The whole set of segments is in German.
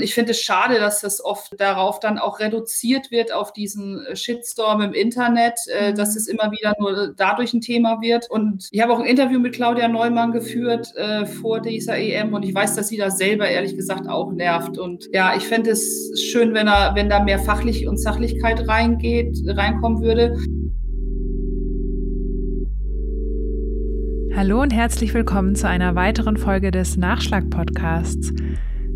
Ich finde es schade, dass das oft darauf dann auch reduziert wird, auf diesen äh, Shitstorm im Internet, äh, mhm. dass es immer wieder nur dadurch ein Thema wird. Und ich habe auch ein Interview mit Claudia Neumann geführt äh, vor dieser EM und ich weiß, dass sie da selber ehrlich gesagt auch nervt. Und ja, ich fände es schön, wenn, er, wenn da mehr Fachlich und Sachlichkeit reingeht, reinkommen würde. Hallo und herzlich willkommen zu einer weiteren Folge des Nachschlag-Podcasts.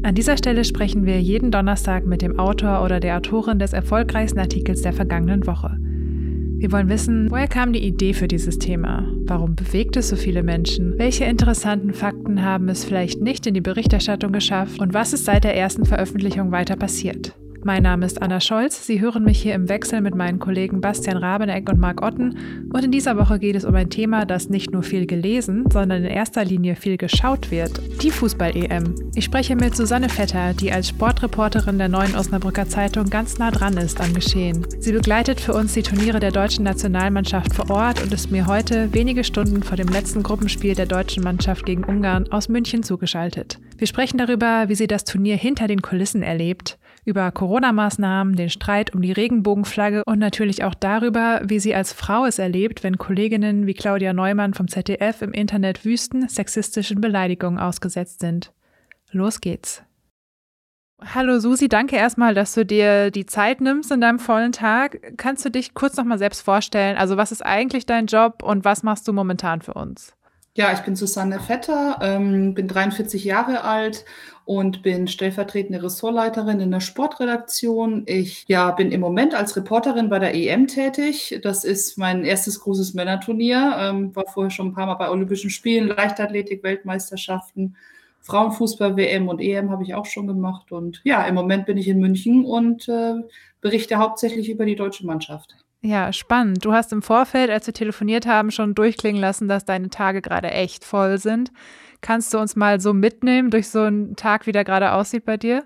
An dieser Stelle sprechen wir jeden Donnerstag mit dem Autor oder der Autorin des erfolgreichsten Artikels der vergangenen Woche. Wir wollen wissen, woher kam die Idee für dieses Thema? Warum bewegt es so viele Menschen? Welche interessanten Fakten haben es vielleicht nicht in die Berichterstattung geschafft? Und was ist seit der ersten Veröffentlichung weiter passiert? Mein Name ist Anna Scholz. Sie hören mich hier im Wechsel mit meinen Kollegen Bastian Rabeneck und Marc Otten. Und in dieser Woche geht es um ein Thema, das nicht nur viel gelesen, sondern in erster Linie viel geschaut wird. Die Fußball-EM. Ich spreche mit Susanne Vetter, die als Sportreporterin der Neuen Osnabrücker Zeitung ganz nah dran ist am Geschehen. Sie begleitet für uns die Turniere der deutschen Nationalmannschaft vor Ort und ist mir heute, wenige Stunden vor dem letzten Gruppenspiel der deutschen Mannschaft gegen Ungarn, aus München zugeschaltet. Wir sprechen darüber, wie sie das Turnier hinter den Kulissen erlebt, über Corona-Maßnahmen, den Streit um die Regenbogenflagge und natürlich auch darüber, wie sie als Frau es erlebt, wenn Kolleginnen wie Claudia Neumann vom ZDF im Internet wüsten sexistischen Beleidigungen ausgesetzt sind. Los geht's. Hallo Susi, danke erstmal, dass du dir die Zeit nimmst in deinem vollen Tag. Kannst du dich kurz nochmal selbst vorstellen? Also was ist eigentlich dein Job und was machst du momentan für uns? Ja, ich bin Susanne Vetter, ähm, bin 43 Jahre alt und bin stellvertretende Ressortleiterin in der Sportredaktion. Ich ja, bin im Moment als Reporterin bei der EM tätig. Das ist mein erstes großes Männerturnier. Ähm, war vorher schon ein paar Mal bei Olympischen Spielen, Leichtathletik, Weltmeisterschaften, Frauenfußball, WM und EM habe ich auch schon gemacht. Und ja, im Moment bin ich in München und äh, berichte hauptsächlich über die deutsche Mannschaft. Ja, spannend. Du hast im Vorfeld, als wir telefoniert haben, schon durchklingen lassen, dass deine Tage gerade echt voll sind. Kannst du uns mal so mitnehmen durch so einen Tag, wie der gerade aussieht bei dir?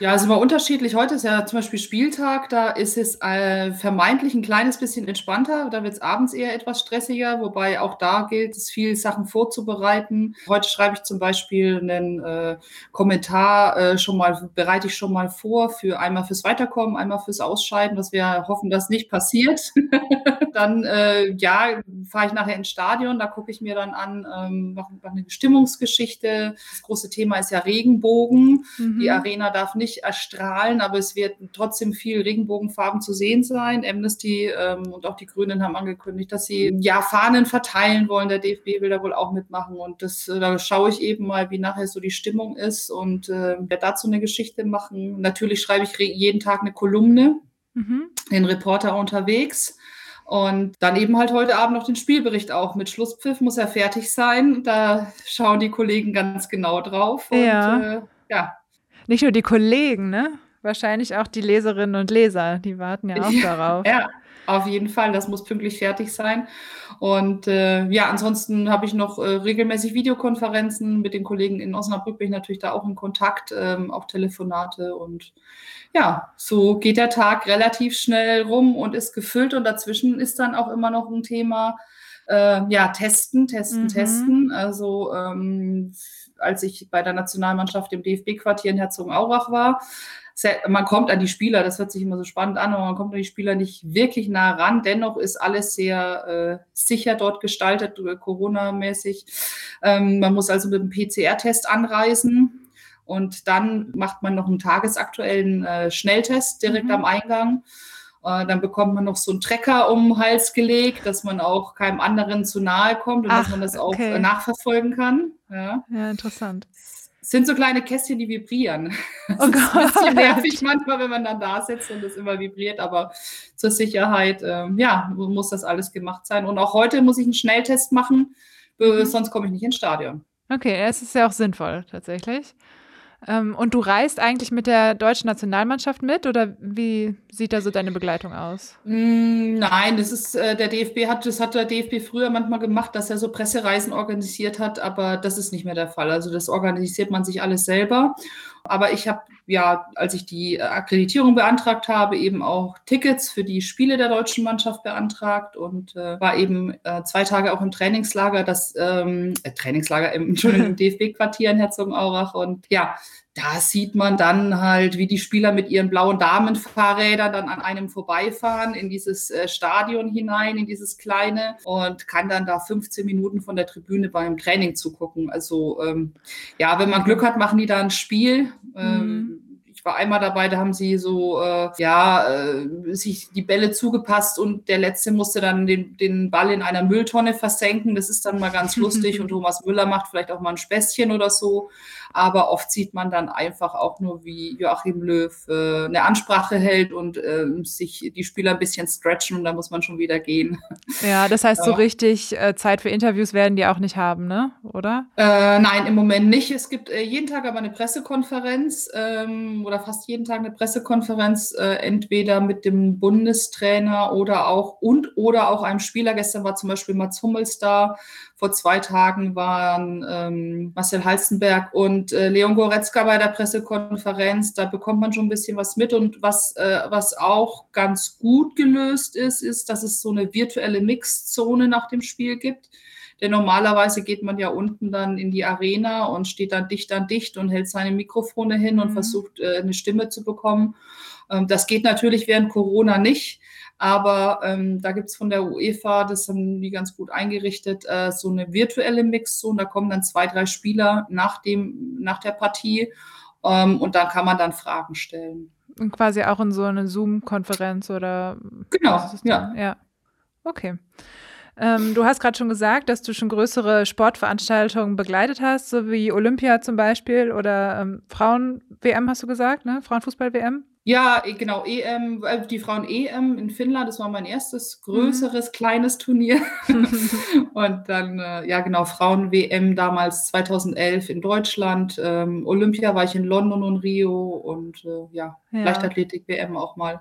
Ja, es ist immer unterschiedlich. Heute ist ja zum Beispiel Spieltag, da ist es äh, vermeintlich ein kleines bisschen entspannter. Da wird es abends eher etwas stressiger, wobei auch da gilt es, viel Sachen vorzubereiten. Heute schreibe ich zum Beispiel einen äh, Kommentar äh, schon mal, bereite ich schon mal vor für einmal fürs Weiterkommen, einmal fürs Ausscheiden, dass wir hoffen, dass nicht passiert. dann, äh, ja, fahre ich nachher ins Stadion, da gucke ich mir dann an, ähm, noch, noch eine Stimmungsgeschichte. Das große Thema ist ja Regenbogen. Mhm. Die Arena darf nicht nicht erstrahlen, aber es wird trotzdem viel Regenbogenfarben zu sehen sein. Amnesty ähm, und auch die Grünen haben angekündigt, dass sie ja Fahnen verteilen wollen. Der DFB will da wohl auch mitmachen und das, äh, da schaue ich eben mal, wie nachher so die Stimmung ist und äh, werde dazu eine Geschichte machen. Natürlich schreibe ich jeden Tag eine Kolumne, mhm. den Reporter unterwegs. Und dann eben halt heute Abend noch den Spielbericht auch. Mit Schlusspfiff muss er fertig sein. Da schauen die Kollegen ganz genau drauf. Und, ja. Äh, ja, nicht nur die Kollegen, ne? Wahrscheinlich auch die Leserinnen und Leser, die warten ja auch ja, darauf. Ja, auf jeden Fall, das muss pünktlich fertig sein. Und äh, ja, ansonsten habe ich noch äh, regelmäßig Videokonferenzen mit den Kollegen in Osnabrück, bin ich natürlich da auch in Kontakt, ähm, auch Telefonate und ja, so geht der Tag relativ schnell rum und ist gefüllt und dazwischen ist dann auch immer noch ein Thema, äh, ja, testen, testen, mhm. testen. Also ähm, als ich bei der Nationalmannschaft im DFB-Quartier in Herzogenaurach war, man kommt an die Spieler, das hört sich immer so spannend an, aber man kommt an die Spieler nicht wirklich nah ran. Dennoch ist alles sehr äh, sicher dort gestaltet, äh, Corona-mäßig. Ähm, man muss also mit einem PCR-Test anreisen und dann macht man noch einen tagesaktuellen äh, Schnelltest direkt mhm. am Eingang. Äh, dann bekommt man noch so einen Trecker um den Hals gelegt, dass man auch keinem anderen zu nahe kommt und Ach, dass man das auch okay. nachverfolgen kann. Ja. ja, interessant. Es sind so kleine Kästchen, die vibrieren. Das oh ist ein bisschen nervig manchmal, wenn man dann da sitzt und es immer vibriert, aber zur Sicherheit, ähm, ja, muss das alles gemacht sein. Und auch heute muss ich einen Schnelltest machen, mhm. sonst komme ich nicht ins Stadion. Okay, es ist ja auch sinnvoll, tatsächlich. Ähm, und du reist eigentlich mit der deutschen Nationalmannschaft mit oder wie sieht da so deine Begleitung aus? Mm, nein, das ist äh, der DFB hat das hat der DFB früher manchmal gemacht, dass er so Pressereisen organisiert hat, aber das ist nicht mehr der Fall. Also das organisiert man sich alles selber. Aber ich habe ja, als ich die Akkreditierung beantragt habe, eben auch Tickets für die Spiele der deutschen Mannschaft beantragt und äh, war eben äh, zwei Tage auch im Trainingslager, das ähm, äh, Trainingslager im, im DFB-Quartier in Herzogenaurach und ja, da sieht man dann halt, wie die Spieler mit ihren blauen Damenfahrrädern dann an einem vorbeifahren in dieses äh, Stadion hinein, in dieses kleine und kann dann da 15 Minuten von der Tribüne beim Training zugucken. Also ähm, ja, wenn man Glück hat, machen die da ein Spiel. Ähm, mhm ich war einmal dabei, da haben sie so, äh, ja, äh, sich die Bälle zugepasst und der Letzte musste dann den, den Ball in einer Mülltonne versenken. Das ist dann mal ganz lustig und Thomas Müller macht vielleicht auch mal ein Späßchen oder so. Aber oft sieht man dann einfach auch nur, wie Joachim Löw äh, eine Ansprache hält und äh, sich die Spieler ein bisschen stretchen und dann muss man schon wieder gehen. Ja, das heißt, so richtig äh, Zeit für Interviews werden die auch nicht haben, ne? Oder? Äh, nein, im Moment nicht. Es gibt äh, jeden Tag aber eine Pressekonferenz ähm, oder fast jeden Tag eine Pressekonferenz, äh, entweder mit dem Bundestrainer oder auch und oder auch einem Spieler. Gestern war zum Beispiel Mats Hummels da vor zwei Tagen waren ähm, Marcel Halstenberg und äh, Leon Goretzka bei der Pressekonferenz. Da bekommt man schon ein bisschen was mit. Und was, äh, was auch ganz gut gelöst ist, ist, dass es so eine virtuelle Mixzone nach dem Spiel gibt. Denn normalerweise geht man ja unten dann in die Arena und steht dann dicht an dicht und hält seine Mikrofone hin und mhm. versucht, äh, eine Stimme zu bekommen. Ähm, das geht natürlich während Corona nicht. Aber ähm, da gibt es von der UEFA, das haben die ganz gut eingerichtet, äh, so eine virtuelle Mixzone. Da kommen dann zwei, drei Spieler nach, dem, nach der Partie ähm, und dann kann man dann Fragen stellen. Und quasi auch in so eine Zoom-Konferenz oder? Genau, ja. Ja, okay. Ähm, du hast gerade schon gesagt, dass du schon größere Sportveranstaltungen begleitet hast, so wie Olympia zum Beispiel oder ähm, Frauen-WM hast du gesagt, ne? Frauenfußball-WM? Ja, e, genau, EM, äh, die Frauen-EM in Finnland, das war mein erstes größeres, mhm. kleines Turnier. und dann, äh, ja, genau, Frauen-WM damals 2011 in Deutschland. Ähm, Olympia war ich in London und Rio und äh, ja, ja. Leichtathletik-WM auch mal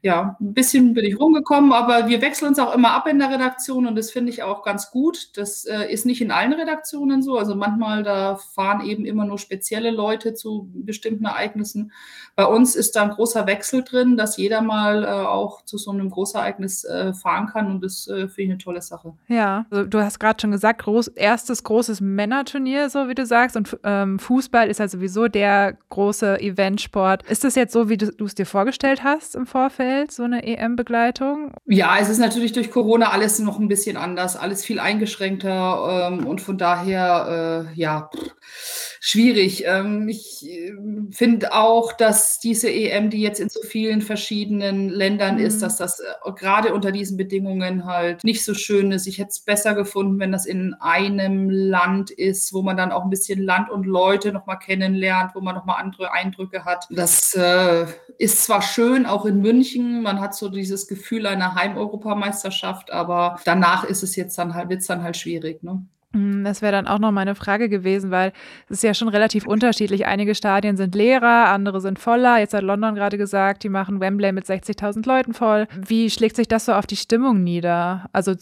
ja, ein bisschen bin ich rumgekommen, aber wir wechseln uns auch immer ab in der Redaktion und das finde ich auch ganz gut. Das äh, ist nicht in allen Redaktionen so. Also manchmal, da fahren eben immer nur spezielle Leute zu bestimmten Ereignissen. Bei uns ist da ein großer Wechsel drin, dass jeder mal äh, auch zu so einem Großereignis äh, fahren kann und das äh, finde ich eine tolle Sache. Ja, also du hast gerade schon gesagt, groß, erstes großes Männerturnier, so wie du sagst, und ähm, Fußball ist ja sowieso der große Eventsport. Ist das jetzt so, wie du es dir vorgestellt hast im Vorfeld? Welt, so eine EM-Begleitung? Ja, es ist natürlich durch Corona alles noch ein bisschen anders, alles viel eingeschränkter ähm, und von daher, äh, ja, schwierig. Ähm, ich äh, finde auch, dass diese EM, die jetzt in so vielen verschiedenen Ländern mhm. ist, dass das äh, gerade unter diesen Bedingungen halt nicht so schön ist. Ich hätte es besser gefunden, wenn das in einem Land ist, wo man dann auch ein bisschen Land und Leute nochmal kennenlernt, wo man nochmal andere Eindrücke hat. Das äh, ist zwar schön, auch in München, man hat so dieses Gefühl einer Heimeuropameisterschaft, aber danach ist es jetzt dann halt, wird es dann halt schwierig. Ne? Hm, das wäre dann auch noch meine Frage gewesen, weil es ist ja schon relativ unterschiedlich. Einige Stadien sind leerer, andere sind voller. Jetzt hat London gerade gesagt, die machen Wembley mit 60.000 Leuten voll. Wie schlägt sich das so auf die Stimmung nieder? Also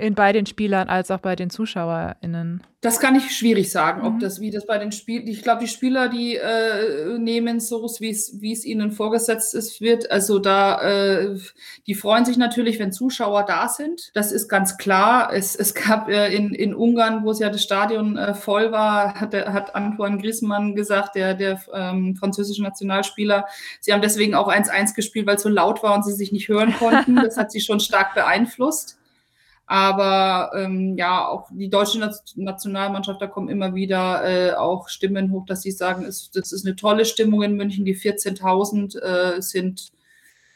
in, bei den Spielern als auch bei den ZuschauerInnen? Das kann ich schwierig sagen, ob mhm. das, wie das bei den Spielen, ich glaube, die Spieler, die äh, nehmen so, wie es, wie es ihnen vorgesetzt ist, wird. Also da, äh, die freuen sich natürlich, wenn Zuschauer da sind. Das ist ganz klar. Es, es gab äh, in, in Ungarn, wo es ja das Stadion äh, voll war, hat, hat Antoine Griezmann gesagt, der, der ähm, französische Nationalspieler, sie haben deswegen auch 1-1 gespielt, weil es so laut war und sie sich nicht hören konnten. Das hat sie schon stark beeinflusst. Aber ähm, ja, auch die deutsche Nationalmannschaft, da kommen immer wieder äh, auch Stimmen hoch, dass sie sagen, es, das ist eine tolle Stimmung in München. Die 14.000 äh, sind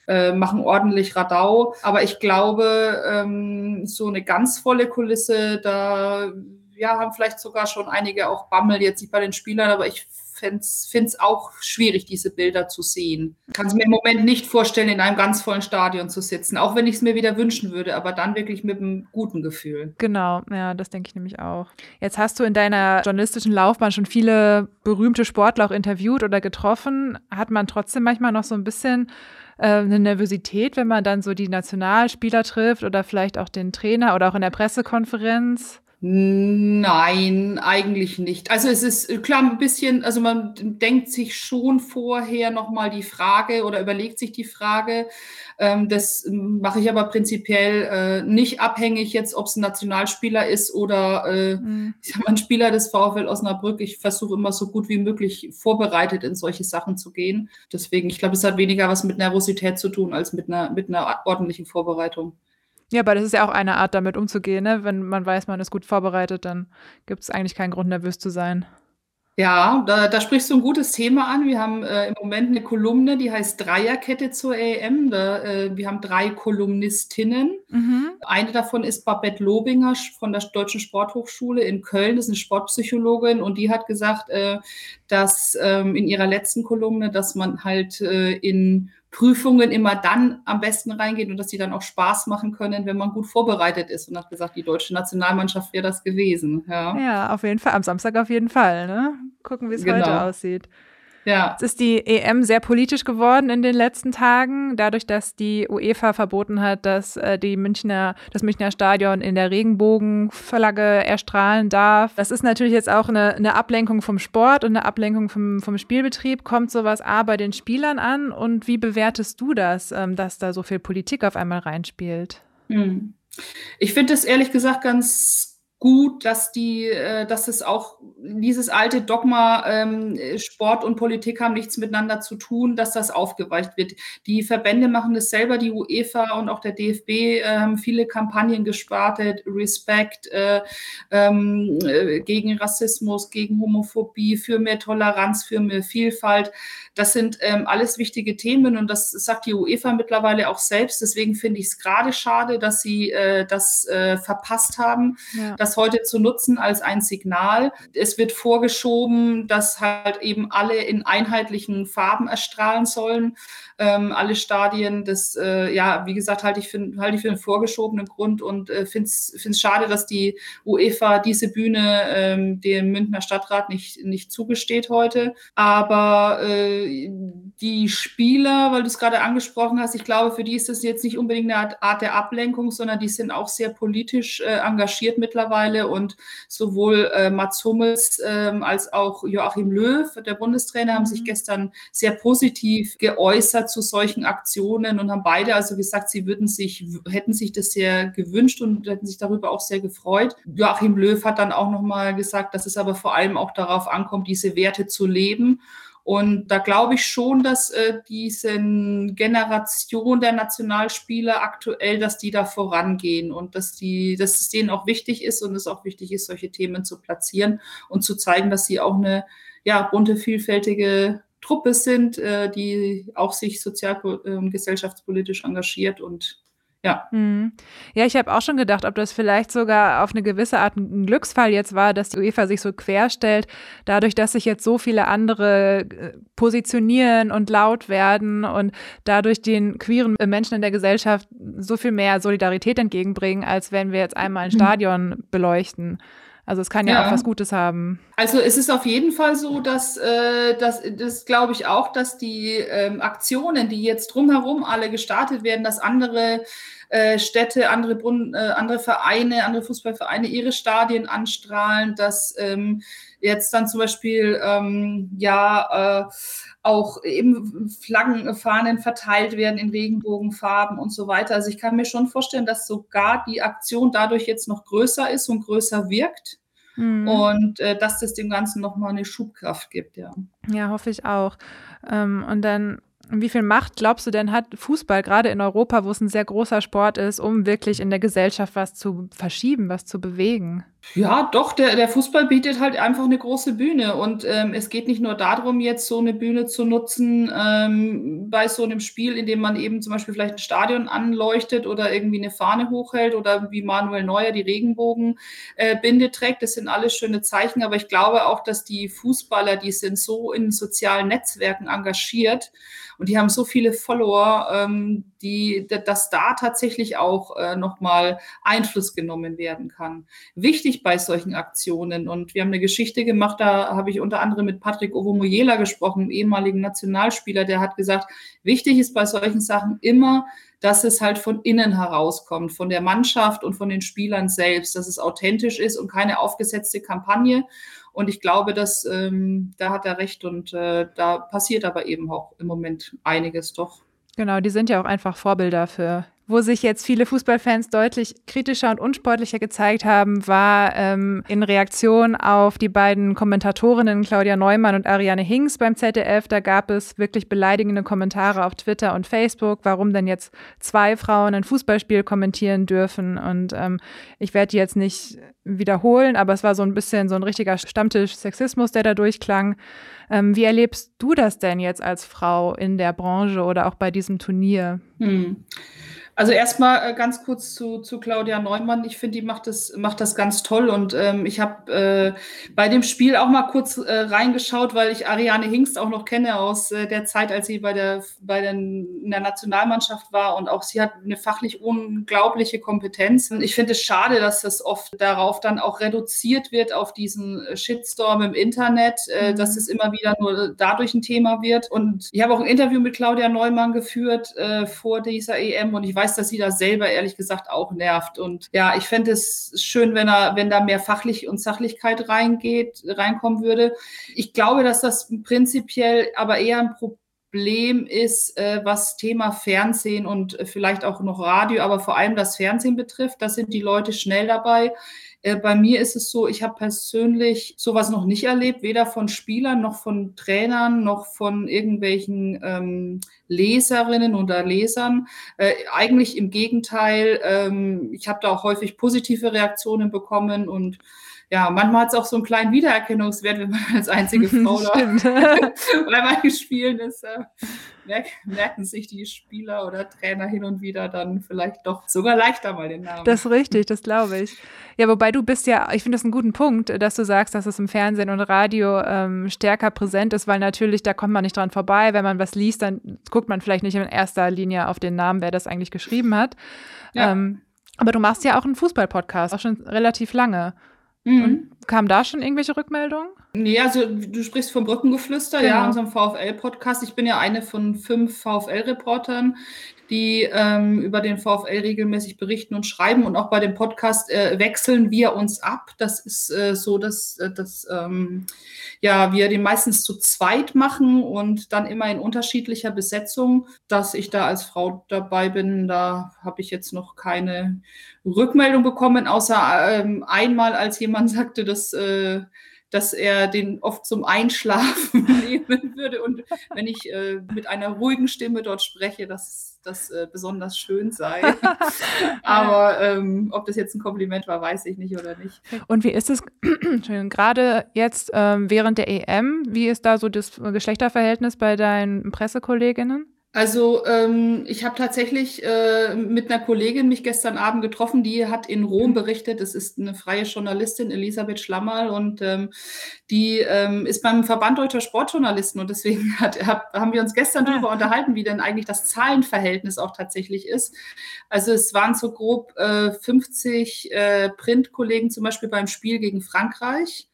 äh, machen ordentlich Radau. Aber ich glaube, ähm, so eine ganz volle Kulisse, da ja, haben vielleicht sogar schon einige auch Bammel, jetzt nicht bei den Spielern, aber ich finde es auch schwierig, diese Bilder zu sehen. Kann es mir im Moment nicht vorstellen, in einem ganz vollen Stadion zu sitzen, auch wenn ich es mir wieder wünschen würde, aber dann wirklich mit einem guten Gefühl. Genau, ja, das denke ich nämlich auch. Jetzt hast du in deiner journalistischen Laufbahn schon viele berühmte Sportler auch interviewt oder getroffen. Hat man trotzdem manchmal noch so ein bisschen äh, eine Nervosität, wenn man dann so die Nationalspieler trifft oder vielleicht auch den Trainer oder auch in der Pressekonferenz? Nein, eigentlich nicht. Also es ist äh, klar ein bisschen, also man denkt sich schon vorher nochmal die Frage oder überlegt sich die Frage. Ähm, das mache ich aber prinzipiell äh, nicht abhängig jetzt, ob es ein Nationalspieler ist oder äh, mhm. ich sag mal, ein Spieler des VfL Osnabrück. Ich versuche immer so gut wie möglich vorbereitet in solche Sachen zu gehen. Deswegen, ich glaube, es hat weniger was mit Nervosität zu tun als mit einer, mit einer ordentlichen Vorbereitung. Ja, aber das ist ja auch eine Art, damit umzugehen. Ne? Wenn man weiß, man ist gut vorbereitet, dann gibt es eigentlich keinen Grund, nervös zu sein. Ja, da, da sprichst du ein gutes Thema an. Wir haben äh, im Moment eine Kolumne, die heißt Dreierkette zur EM. Da, äh, wir haben drei Kolumnistinnen. Mhm. Eine davon ist Babette Lobinger von der Deutschen Sporthochschule in Köln. Das ist eine Sportpsychologin und die hat gesagt, äh, dass ähm, in ihrer letzten Kolumne, dass man halt äh, in Prüfungen immer dann am besten reingeht und dass sie dann auch Spaß machen können, wenn man gut vorbereitet ist. Und hat gesagt, die deutsche Nationalmannschaft wäre das gewesen. Ja. ja, auf jeden Fall. Am Samstag auf jeden Fall. Ne? Gucken, wie es genau. heute aussieht. Ja. Es ist die EM sehr politisch geworden in den letzten Tagen, dadurch, dass die UEFA verboten hat, dass äh, die Münchner, das Münchner Stadion in der Regenbogenflagge erstrahlen darf. Das ist natürlich jetzt auch eine, eine Ablenkung vom Sport und eine Ablenkung vom, vom Spielbetrieb. Kommt sowas A bei den Spielern an und wie bewertest du das, ähm, dass da so viel Politik auf einmal reinspielt? Hm. Ich finde es ehrlich gesagt ganz gut, dass die, äh, dass es auch dieses alte Dogma, ähm, Sport und Politik haben nichts miteinander zu tun, dass das aufgeweicht wird. Die Verbände machen das selber, die UEFA und auch der DFB äh, haben viele Kampagnen gestartet, Respect äh, ähm, äh, gegen Rassismus, gegen Homophobie, für mehr Toleranz, für mehr Vielfalt. Das sind ähm, alles wichtige Themen und das sagt die UEFA mittlerweile auch selbst. Deswegen finde ich es gerade schade, dass sie äh, das äh, verpasst haben. Ja. Dass heute zu nutzen als ein Signal. Es wird vorgeschoben, dass halt eben alle in einheitlichen Farben erstrahlen sollen. Ähm, alle Stadien, das, äh, ja, wie gesagt, halte ich für, ich für einen vorgeschobenen Grund und äh, finde es schade, dass die UEFA diese Bühne ähm, dem Münchner Stadtrat nicht, nicht zugesteht heute. Aber äh, die Spieler, weil du es gerade angesprochen hast, ich glaube, für die ist das jetzt nicht unbedingt eine Art der Ablenkung, sondern die sind auch sehr politisch äh, engagiert mittlerweile mittlerweile und sowohl äh, Mats Hummels ähm, als auch Joachim Löw, der Bundestrainer, haben sich mhm. gestern sehr positiv geäußert zu solchen Aktionen und haben beide also gesagt, sie würden sich, hätten sich das sehr gewünscht und hätten sich darüber auch sehr gefreut. Joachim Löw hat dann auch nochmal gesagt, dass es aber vor allem auch darauf ankommt, diese Werte zu leben und da glaube ich schon, dass äh, diese Generation der Nationalspieler aktuell, dass die da vorangehen und dass die, dass es denen auch wichtig ist und es auch wichtig ist, solche Themen zu platzieren und zu zeigen, dass sie auch eine ja, bunte, vielfältige Truppe sind, äh, die auch sich sozial- und äh, gesellschaftspolitisch engagiert und ja. Hm. Ja, ich habe auch schon gedacht, ob das vielleicht sogar auf eine gewisse Art ein Glücksfall jetzt war, dass die UEFA sich so querstellt, dadurch, dass sich jetzt so viele andere äh, positionieren und laut werden und dadurch den queeren Menschen in der Gesellschaft so viel mehr Solidarität entgegenbringen, als wenn wir jetzt einmal ein mhm. Stadion beleuchten. Also es kann ja, ja, auch was Gutes haben. Also es ist auf jeden Fall so, dass äh, das, das glaube ich auch, dass die ähm, Aktionen, die jetzt drumherum alle gestartet werden, dass andere äh, Städte, andere, Brunnen, äh, andere Vereine, andere Fußballvereine ihre Stadien anstrahlen, dass ähm, jetzt dann zum Beispiel ähm, ja äh, auch eben Flaggen, Fahnen verteilt werden in Regenbogenfarben und so weiter. Also ich kann mir schon vorstellen, dass sogar die Aktion dadurch jetzt noch größer ist und größer wirkt. Mhm. Und äh, dass das dem Ganzen nochmal eine Schubkraft gibt, ja. Ja, hoffe ich auch. Ähm, und dann wie viel Macht glaubst du denn hat Fußball gerade in Europa, wo es ein sehr großer Sport ist, um wirklich in der Gesellschaft was zu verschieben, was zu bewegen? Ja, doch, der, der Fußball bietet halt einfach eine große Bühne. Und ähm, es geht nicht nur darum, jetzt so eine Bühne zu nutzen ähm, bei so einem Spiel, in dem man eben zum Beispiel vielleicht ein Stadion anleuchtet oder irgendwie eine Fahne hochhält oder wie Manuel Neuer die Regenbogenbinde äh, trägt. Das sind alles schöne Zeichen. Aber ich glaube auch, dass die Fußballer, die sind so in sozialen Netzwerken engagiert und die haben so viele Follower, ähm, die, dass da tatsächlich auch äh, nochmal Einfluss genommen werden kann. Wichtig bei solchen Aktionen. Und wir haben eine Geschichte gemacht, da habe ich unter anderem mit Patrick Ovomoyela gesprochen, ehemaligen Nationalspieler, der hat gesagt, wichtig ist bei solchen Sachen immer, dass es halt von innen herauskommt, von der Mannschaft und von den Spielern selbst, dass es authentisch ist und keine aufgesetzte Kampagne. Und ich glaube, dass ähm, da hat er recht und äh, da passiert aber eben auch im Moment einiges doch. Genau, die sind ja auch einfach Vorbilder für wo sich jetzt viele Fußballfans deutlich kritischer und unsportlicher gezeigt haben, war ähm, in Reaktion auf die beiden Kommentatorinnen Claudia Neumann und Ariane Hinks beim ZDF. Da gab es wirklich beleidigende Kommentare auf Twitter und Facebook, warum denn jetzt zwei Frauen ein Fußballspiel kommentieren dürfen. Und ähm, ich werde die jetzt nicht wiederholen, aber es war so ein bisschen so ein richtiger Stammtisch-Sexismus, der da durchklang. Ähm, wie erlebst du das denn jetzt als Frau in der Branche oder auch bei diesem Turnier? Hm. Also erstmal äh, ganz kurz zu, zu Claudia Neumann. Ich finde, die macht das, macht das ganz toll. Und ähm, ich habe äh, bei dem Spiel auch mal kurz äh, reingeschaut, weil ich Ariane Hingst auch noch kenne aus äh, der Zeit, als sie bei der, bei den, in der Nationalmannschaft war. Und auch sie hat eine fachlich unglaubliche Kompetenz. Und ich finde es schade, dass das oft darauf dann auch reduziert wird, auf diesen Shitstorm im Internet, äh, mhm. dass es immer wieder nur dadurch ein Thema wird. Und ich habe auch ein Interview mit Claudia Neumann geführt äh, vor dieser EM und ich weiß, weiß, dass sie da selber ehrlich gesagt auch nervt. Und ja, ich fände es schön, wenn er, wenn da mehr Fachlich und Sachlichkeit reingeht, reinkommen würde. Ich glaube, dass das prinzipiell aber eher ein Problem ist, äh, was Thema Fernsehen und vielleicht auch noch Radio, aber vor allem das Fernsehen betrifft. Da sind die Leute schnell dabei. Äh, bei mir ist es so, ich habe persönlich sowas noch nicht erlebt, weder von Spielern noch von Trainern noch von irgendwelchen ähm, Leserinnen oder Lesern. Äh, eigentlich im Gegenteil, ähm, ich habe da auch häufig positive Reaktionen bekommen und ja, manchmal hat es auch so einen kleinen Wiedererkennungswert, wenn man als einzige Frau da bei manchen Spielen ist. Äh, merken sich die Spieler oder Trainer hin und wieder dann vielleicht doch sogar leichter mal den Namen. Das ist richtig, das glaube ich. Ja, wobei du bist ja, ich finde das einen guten Punkt, dass du sagst, dass es im Fernsehen und Radio ähm, stärker präsent ist, weil natürlich, da kommt man nicht dran vorbei. Wenn man was liest, dann guckt man vielleicht nicht in erster Linie auf den Namen, wer das eigentlich geschrieben hat. Ja. Ähm, aber du machst ja auch einen Fußball-Podcast, auch schon relativ lange. Mhm. Kam da schon irgendwelche Rückmeldungen? Nee, also du sprichst vom Brückengeflüster, genau. ja, unserem VfL-Podcast. Ich bin ja eine von fünf VfL-Reportern, die ähm, über den VfL regelmäßig berichten und schreiben. Und auch bei dem Podcast äh, wechseln wir uns ab. Das ist äh, so, dass, äh, dass ähm, ja, wir den meistens zu zweit machen und dann immer in unterschiedlicher Besetzung. Dass ich da als Frau dabei bin, da habe ich jetzt noch keine Rückmeldung bekommen, außer ähm, einmal, als jemand sagte, dass äh, dass er den oft zum Einschlafen nehmen würde. Und wenn ich äh, mit einer ruhigen Stimme dort spreche, dass das äh, besonders schön sei. Aber ähm, ob das jetzt ein Kompliment war, weiß ich nicht oder nicht. Und wie ist es gerade jetzt ähm, während der EM? Wie ist da so das Geschlechterverhältnis bei deinen Pressekolleginnen? Also ähm, ich habe tatsächlich äh, mit einer Kollegin mich gestern Abend getroffen, die hat in Rom mhm. berichtet. Das ist eine freie Journalistin, Elisabeth Schlammerl, und ähm, die ähm, ist beim Verband Deutscher Sportjournalisten und deswegen hat, hab, haben wir uns gestern darüber unterhalten, wie denn eigentlich das Zahlenverhältnis auch tatsächlich ist. Also es waren so grob äh, 50 äh, Printkollegen zum Beispiel beim Spiel gegen Frankreich.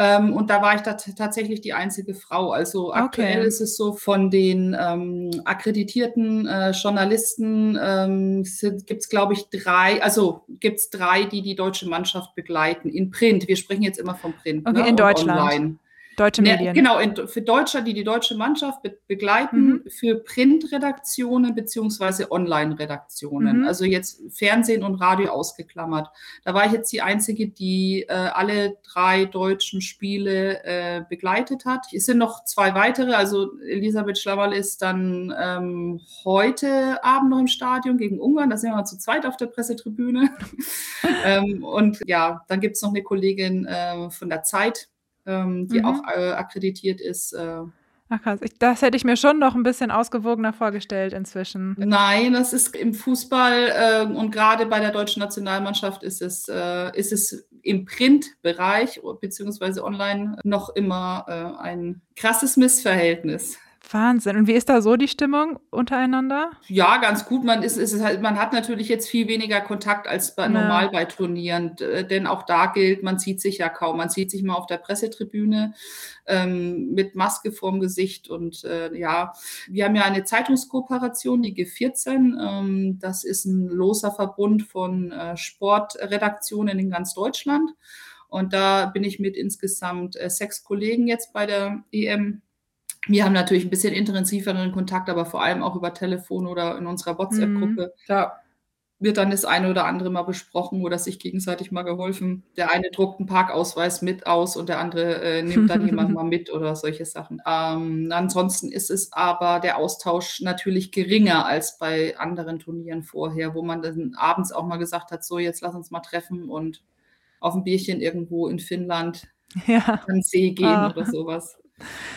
Ähm, und da war ich da tatsächlich die einzige Frau. Also aktuell okay. ist es so, von den ähm, akkreditierten äh, Journalisten ähm, gibt es, glaube ich, drei, also gibt es drei, die die deutsche Mannschaft begleiten in Print. Wir sprechen jetzt immer vom Print. Okay, ne? in Deutschland. Online. Deutsche Medien. Ja, genau, in, für Deutsche, die die deutsche Mannschaft be begleiten, mhm. für Printredaktionen beziehungsweise Online-Redaktionen. Mhm. Also jetzt Fernsehen und Radio ausgeklammert. Da war ich jetzt die Einzige, die äh, alle drei deutschen Spiele äh, begleitet hat. Es sind noch zwei weitere. Also Elisabeth Schlawal ist dann ähm, heute Abend noch im Stadion gegen Ungarn. Da sind wir mal zu zweit auf der Pressetribüne. ähm, und ja, dann gibt es noch eine Kollegin äh, von der Zeit ähm, die mhm. auch äh, akkreditiert ist. Äh, Ach krass, ich, das hätte ich mir schon noch ein bisschen ausgewogener vorgestellt inzwischen. Nein, das ist im Fußball äh, und gerade bei der deutschen Nationalmannschaft ist es, äh, ist es im Printbereich beziehungsweise online noch immer äh, ein krasses Missverhältnis. Wahnsinn. Und wie ist da so die Stimmung untereinander? Ja, ganz gut. Man ist, ist halt, man hat natürlich jetzt viel weniger Kontakt als bei, ja. normal bei Turnieren, denn auch da gilt, man sieht sich ja kaum. Man sieht sich mal auf der Pressetribüne ähm, mit Maske vorm Gesicht und äh, ja, wir haben ja eine Zeitungskooperation, die G14. Ähm, das ist ein loser Verbund von äh, Sportredaktionen in ganz Deutschland. Und da bin ich mit insgesamt äh, sechs Kollegen jetzt bei der EM wir haben natürlich ein bisschen intensiveren Kontakt, aber vor allem auch über Telefon oder in unserer WhatsApp-Gruppe. Mhm. Da wird dann das eine oder andere mal besprochen oder sich gegenseitig mal geholfen. Der eine druckt einen Parkausweis mit aus und der andere äh, nimmt dann jemand mal mit oder solche Sachen. Ähm, ansonsten ist es aber der Austausch natürlich geringer als bei anderen Turnieren vorher, wo man dann abends auch mal gesagt hat, so jetzt lass uns mal treffen und auf ein Bierchen irgendwo in Finnland ja. an den See gehen ah. oder sowas.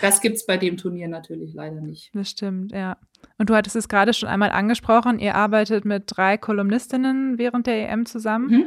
Das gibt es bei dem Turnier natürlich leider nicht. Das stimmt, ja. Und du hattest es gerade schon einmal angesprochen, ihr arbeitet mit drei Kolumnistinnen während der EM zusammen. Mhm.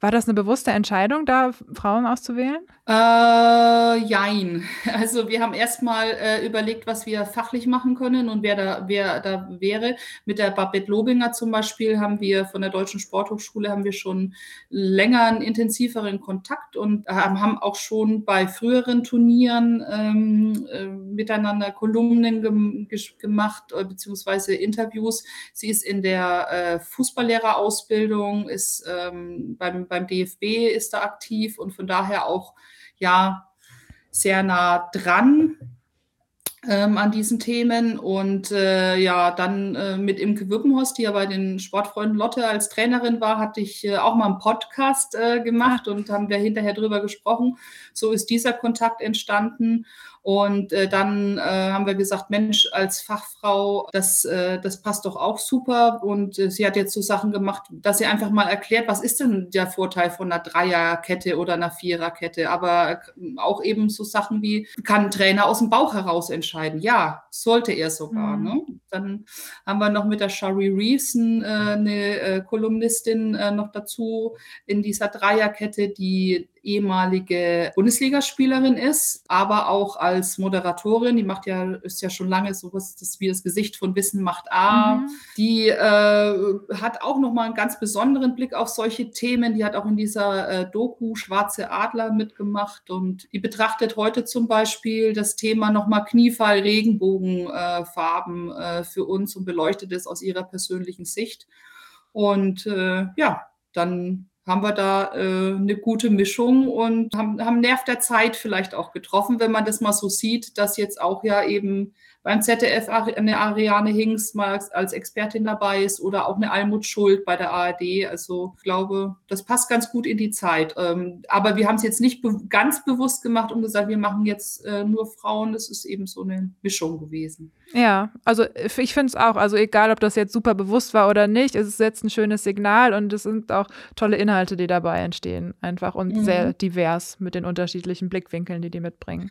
War das eine bewusste Entscheidung, da Frauen auszuwählen? Äh, jein. Also wir haben erstmal äh, überlegt, was wir fachlich machen können und wer da, wer da wäre. Mit der Babette Lobinger zum Beispiel haben wir von der Deutschen Sporthochschule haben wir schon länger einen intensiveren Kontakt und äh, haben auch schon bei früheren Turnieren ähm, äh, miteinander Kolumnen gem gemacht, äh, beziehungsweise Interviews. Sie ist in der äh, Fußballlehrerausbildung, ist ähm, beim, beim DFB ist da aktiv und von daher auch ja sehr nah dran ähm, an diesen Themen. Und äh, ja, dann äh, mit Imke Wippenhorst, die ja bei den Sportfreunden Lotte als Trainerin war, hatte ich äh, auch mal einen Podcast äh, gemacht ah. und haben wir hinterher drüber gesprochen. So ist dieser Kontakt entstanden. Und äh, dann äh, haben wir gesagt, Mensch, als Fachfrau, das, äh, das passt doch auch super. Und äh, sie hat jetzt so Sachen gemacht, dass sie einfach mal erklärt, was ist denn der Vorteil von einer Dreierkette oder einer Viererkette. Aber auch eben so Sachen wie, kann ein Trainer aus dem Bauch heraus entscheiden? Ja, sollte er sogar. Mhm. Ne? Dann haben wir noch mit der Shari Reeves äh, eine äh, Kolumnistin noch dazu in dieser Dreierkette, die ehemalige Bundesligaspielerin ist, aber auch als Moderatorin. Die macht ja, ist ja schon lange sowas, das wie das Gesicht von Wissen macht A. Mhm. Die äh, hat auch nochmal einen ganz besonderen Blick auf solche Themen. Die hat auch in dieser äh, Doku Schwarze Adler mitgemacht und die betrachtet heute zum Beispiel das Thema nochmal Kniefall, Regenbogenfarben äh, für uns und beleuchtet es aus ihrer persönlichen Sicht. Und äh, ja, dann haben wir da äh, eine gute Mischung und haben, haben Nerv der Zeit vielleicht auch getroffen, wenn man das mal so sieht, dass jetzt auch ja eben beim ZDF eine Ariane Hinks mal als Expertin dabei ist oder auch eine Almut Schuld bei der ARD. Also ich glaube, das passt ganz gut in die Zeit. Ähm, aber wir haben es jetzt nicht be ganz bewusst gemacht und gesagt, wir machen jetzt äh, nur Frauen. Das ist eben so eine Mischung gewesen. Ja, also ich finde es auch, also egal, ob das jetzt super bewusst war oder nicht, es ist jetzt ein schönes Signal und es sind auch tolle Inhalte, die dabei entstehen, einfach und mhm. sehr divers mit den unterschiedlichen Blickwinkeln, die die mitbringen.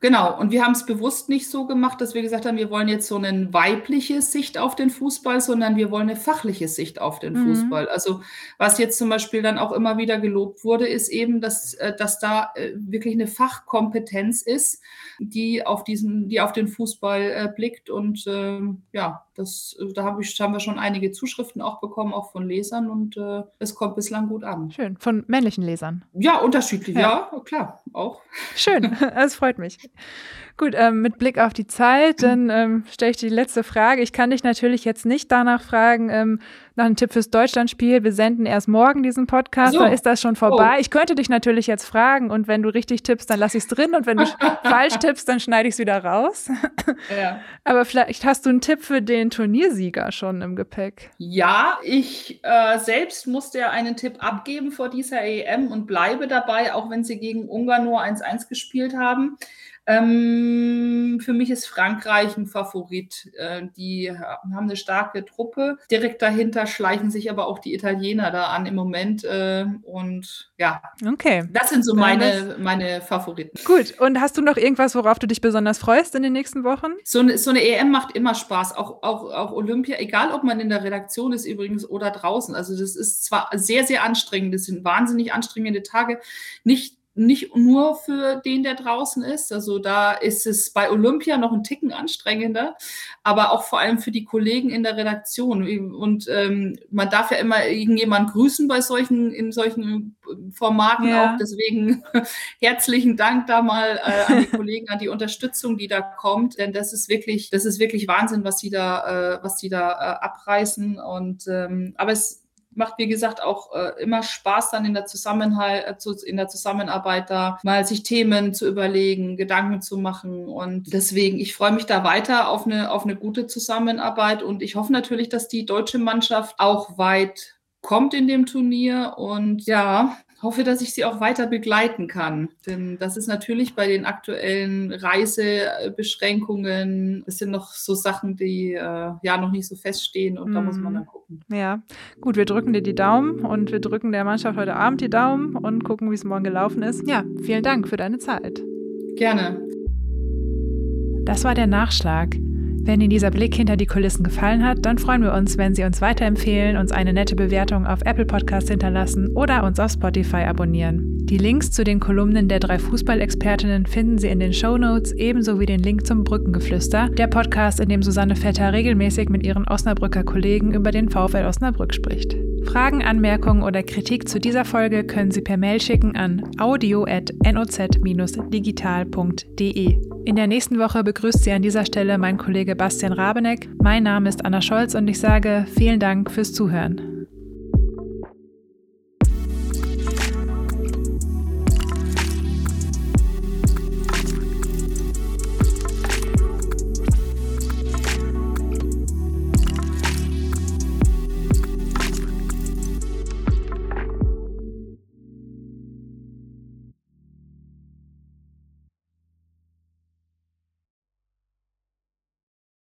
Genau, und wir haben es bewusst nicht so gemacht, dass wir gesagt haben, wir wollen jetzt so eine weibliche Sicht auf den Fußball, sondern wir wollen eine fachliche Sicht auf den mhm. Fußball. Also was jetzt zum Beispiel dann auch immer wieder gelobt wurde, ist eben, dass, äh, dass da äh, wirklich eine Fachkompetenz ist, die auf diesen, die auf den Fußball äh, blickt. Und äh, ja, das, da hab ich, haben wir schon einige Zuschriften auch bekommen, auch von Lesern und äh, es kommt bislang gut an. Schön, von männlichen Lesern. Ja, unterschiedlich, ja, ja klar, auch. Schön, das freut mich. Gut, ähm, mit Blick auf die Zeit, dann ähm, stelle ich die letzte Frage. Ich kann dich natürlich jetzt nicht danach fragen, ähm, nach einem Tipp fürs Deutschlandspiel. Wir senden erst morgen diesen Podcast, so. da ist das schon vorbei. Oh. Ich könnte dich natürlich jetzt fragen und wenn du richtig tippst, dann lasse ich es drin und wenn du falsch tippst, dann schneide ich es wieder raus. Ja. Aber vielleicht hast du einen Tipp für den Turniersieger schon im Gepäck. Ja, ich äh, selbst musste ja einen Tipp abgeben vor dieser EM und bleibe dabei, auch wenn sie gegen Ungarn nur 1-1 gespielt haben. Ähm, für mich ist Frankreich ein Favorit. Äh, die haben eine starke Truppe. Direkt dahinter schleichen sich aber auch die Italiener da an im Moment. Äh, und ja, okay. das sind so meine, meine Favoriten. Gut. Und hast du noch irgendwas, worauf du dich besonders freust in den nächsten Wochen? So eine, so eine EM macht immer Spaß. Auch, auch, auch Olympia, egal ob man in der Redaktion ist übrigens oder draußen. Also das ist zwar sehr, sehr anstrengend. Das sind wahnsinnig anstrengende Tage. Nicht nicht nur für den, der draußen ist. Also da ist es bei Olympia noch ein Ticken anstrengender, aber auch vor allem für die Kollegen in der Redaktion. Und ähm, man darf ja immer irgendjemand grüßen bei solchen, in solchen Formaten ja. auch. Deswegen herzlichen Dank da mal äh, an die Kollegen, an die Unterstützung, die da kommt. Denn das ist wirklich, das ist wirklich Wahnsinn, was die da, äh, was die da äh, abreißen. Und ähm, aber es macht, wie gesagt, auch äh, immer Spaß dann in der, Zusammenhalt, äh, in der Zusammenarbeit da mal sich Themen zu überlegen, Gedanken zu machen. Und deswegen, ich freue mich da weiter auf eine, auf eine gute Zusammenarbeit und ich hoffe natürlich, dass die deutsche Mannschaft auch weit kommt in dem Turnier und ja, hoffe, dass ich sie auch weiter begleiten kann. Denn das ist natürlich bei den aktuellen Reisebeschränkungen, es sind noch so Sachen, die äh, ja noch nicht so feststehen und mm. da muss man dann gucken. Ja, gut, wir drücken dir die Daumen und wir drücken der Mannschaft heute Abend die Daumen und gucken, wie es morgen gelaufen ist. Ja, vielen Dank für deine Zeit. Gerne. Das war der Nachschlag. Wenn Ihnen dieser Blick hinter die Kulissen gefallen hat, dann freuen wir uns, wenn Sie uns weiterempfehlen, uns eine nette Bewertung auf Apple Podcast hinterlassen oder uns auf Spotify abonnieren. Die Links zu den Kolumnen der drei Fußballexpertinnen finden Sie in den Show Notes, ebenso wie den Link zum Brückengeflüster, der Podcast, in dem Susanne Vetter regelmäßig mit ihren Osnabrücker Kollegen über den VfL Osnabrück spricht. Fragen, Anmerkungen oder Kritik zu dieser Folge können Sie per Mail schicken an audio.noz-digital.de. In der nächsten Woche begrüßt Sie an dieser Stelle mein Kollege Bastian Rabeneck. Mein Name ist Anna Scholz und ich sage vielen Dank fürs Zuhören.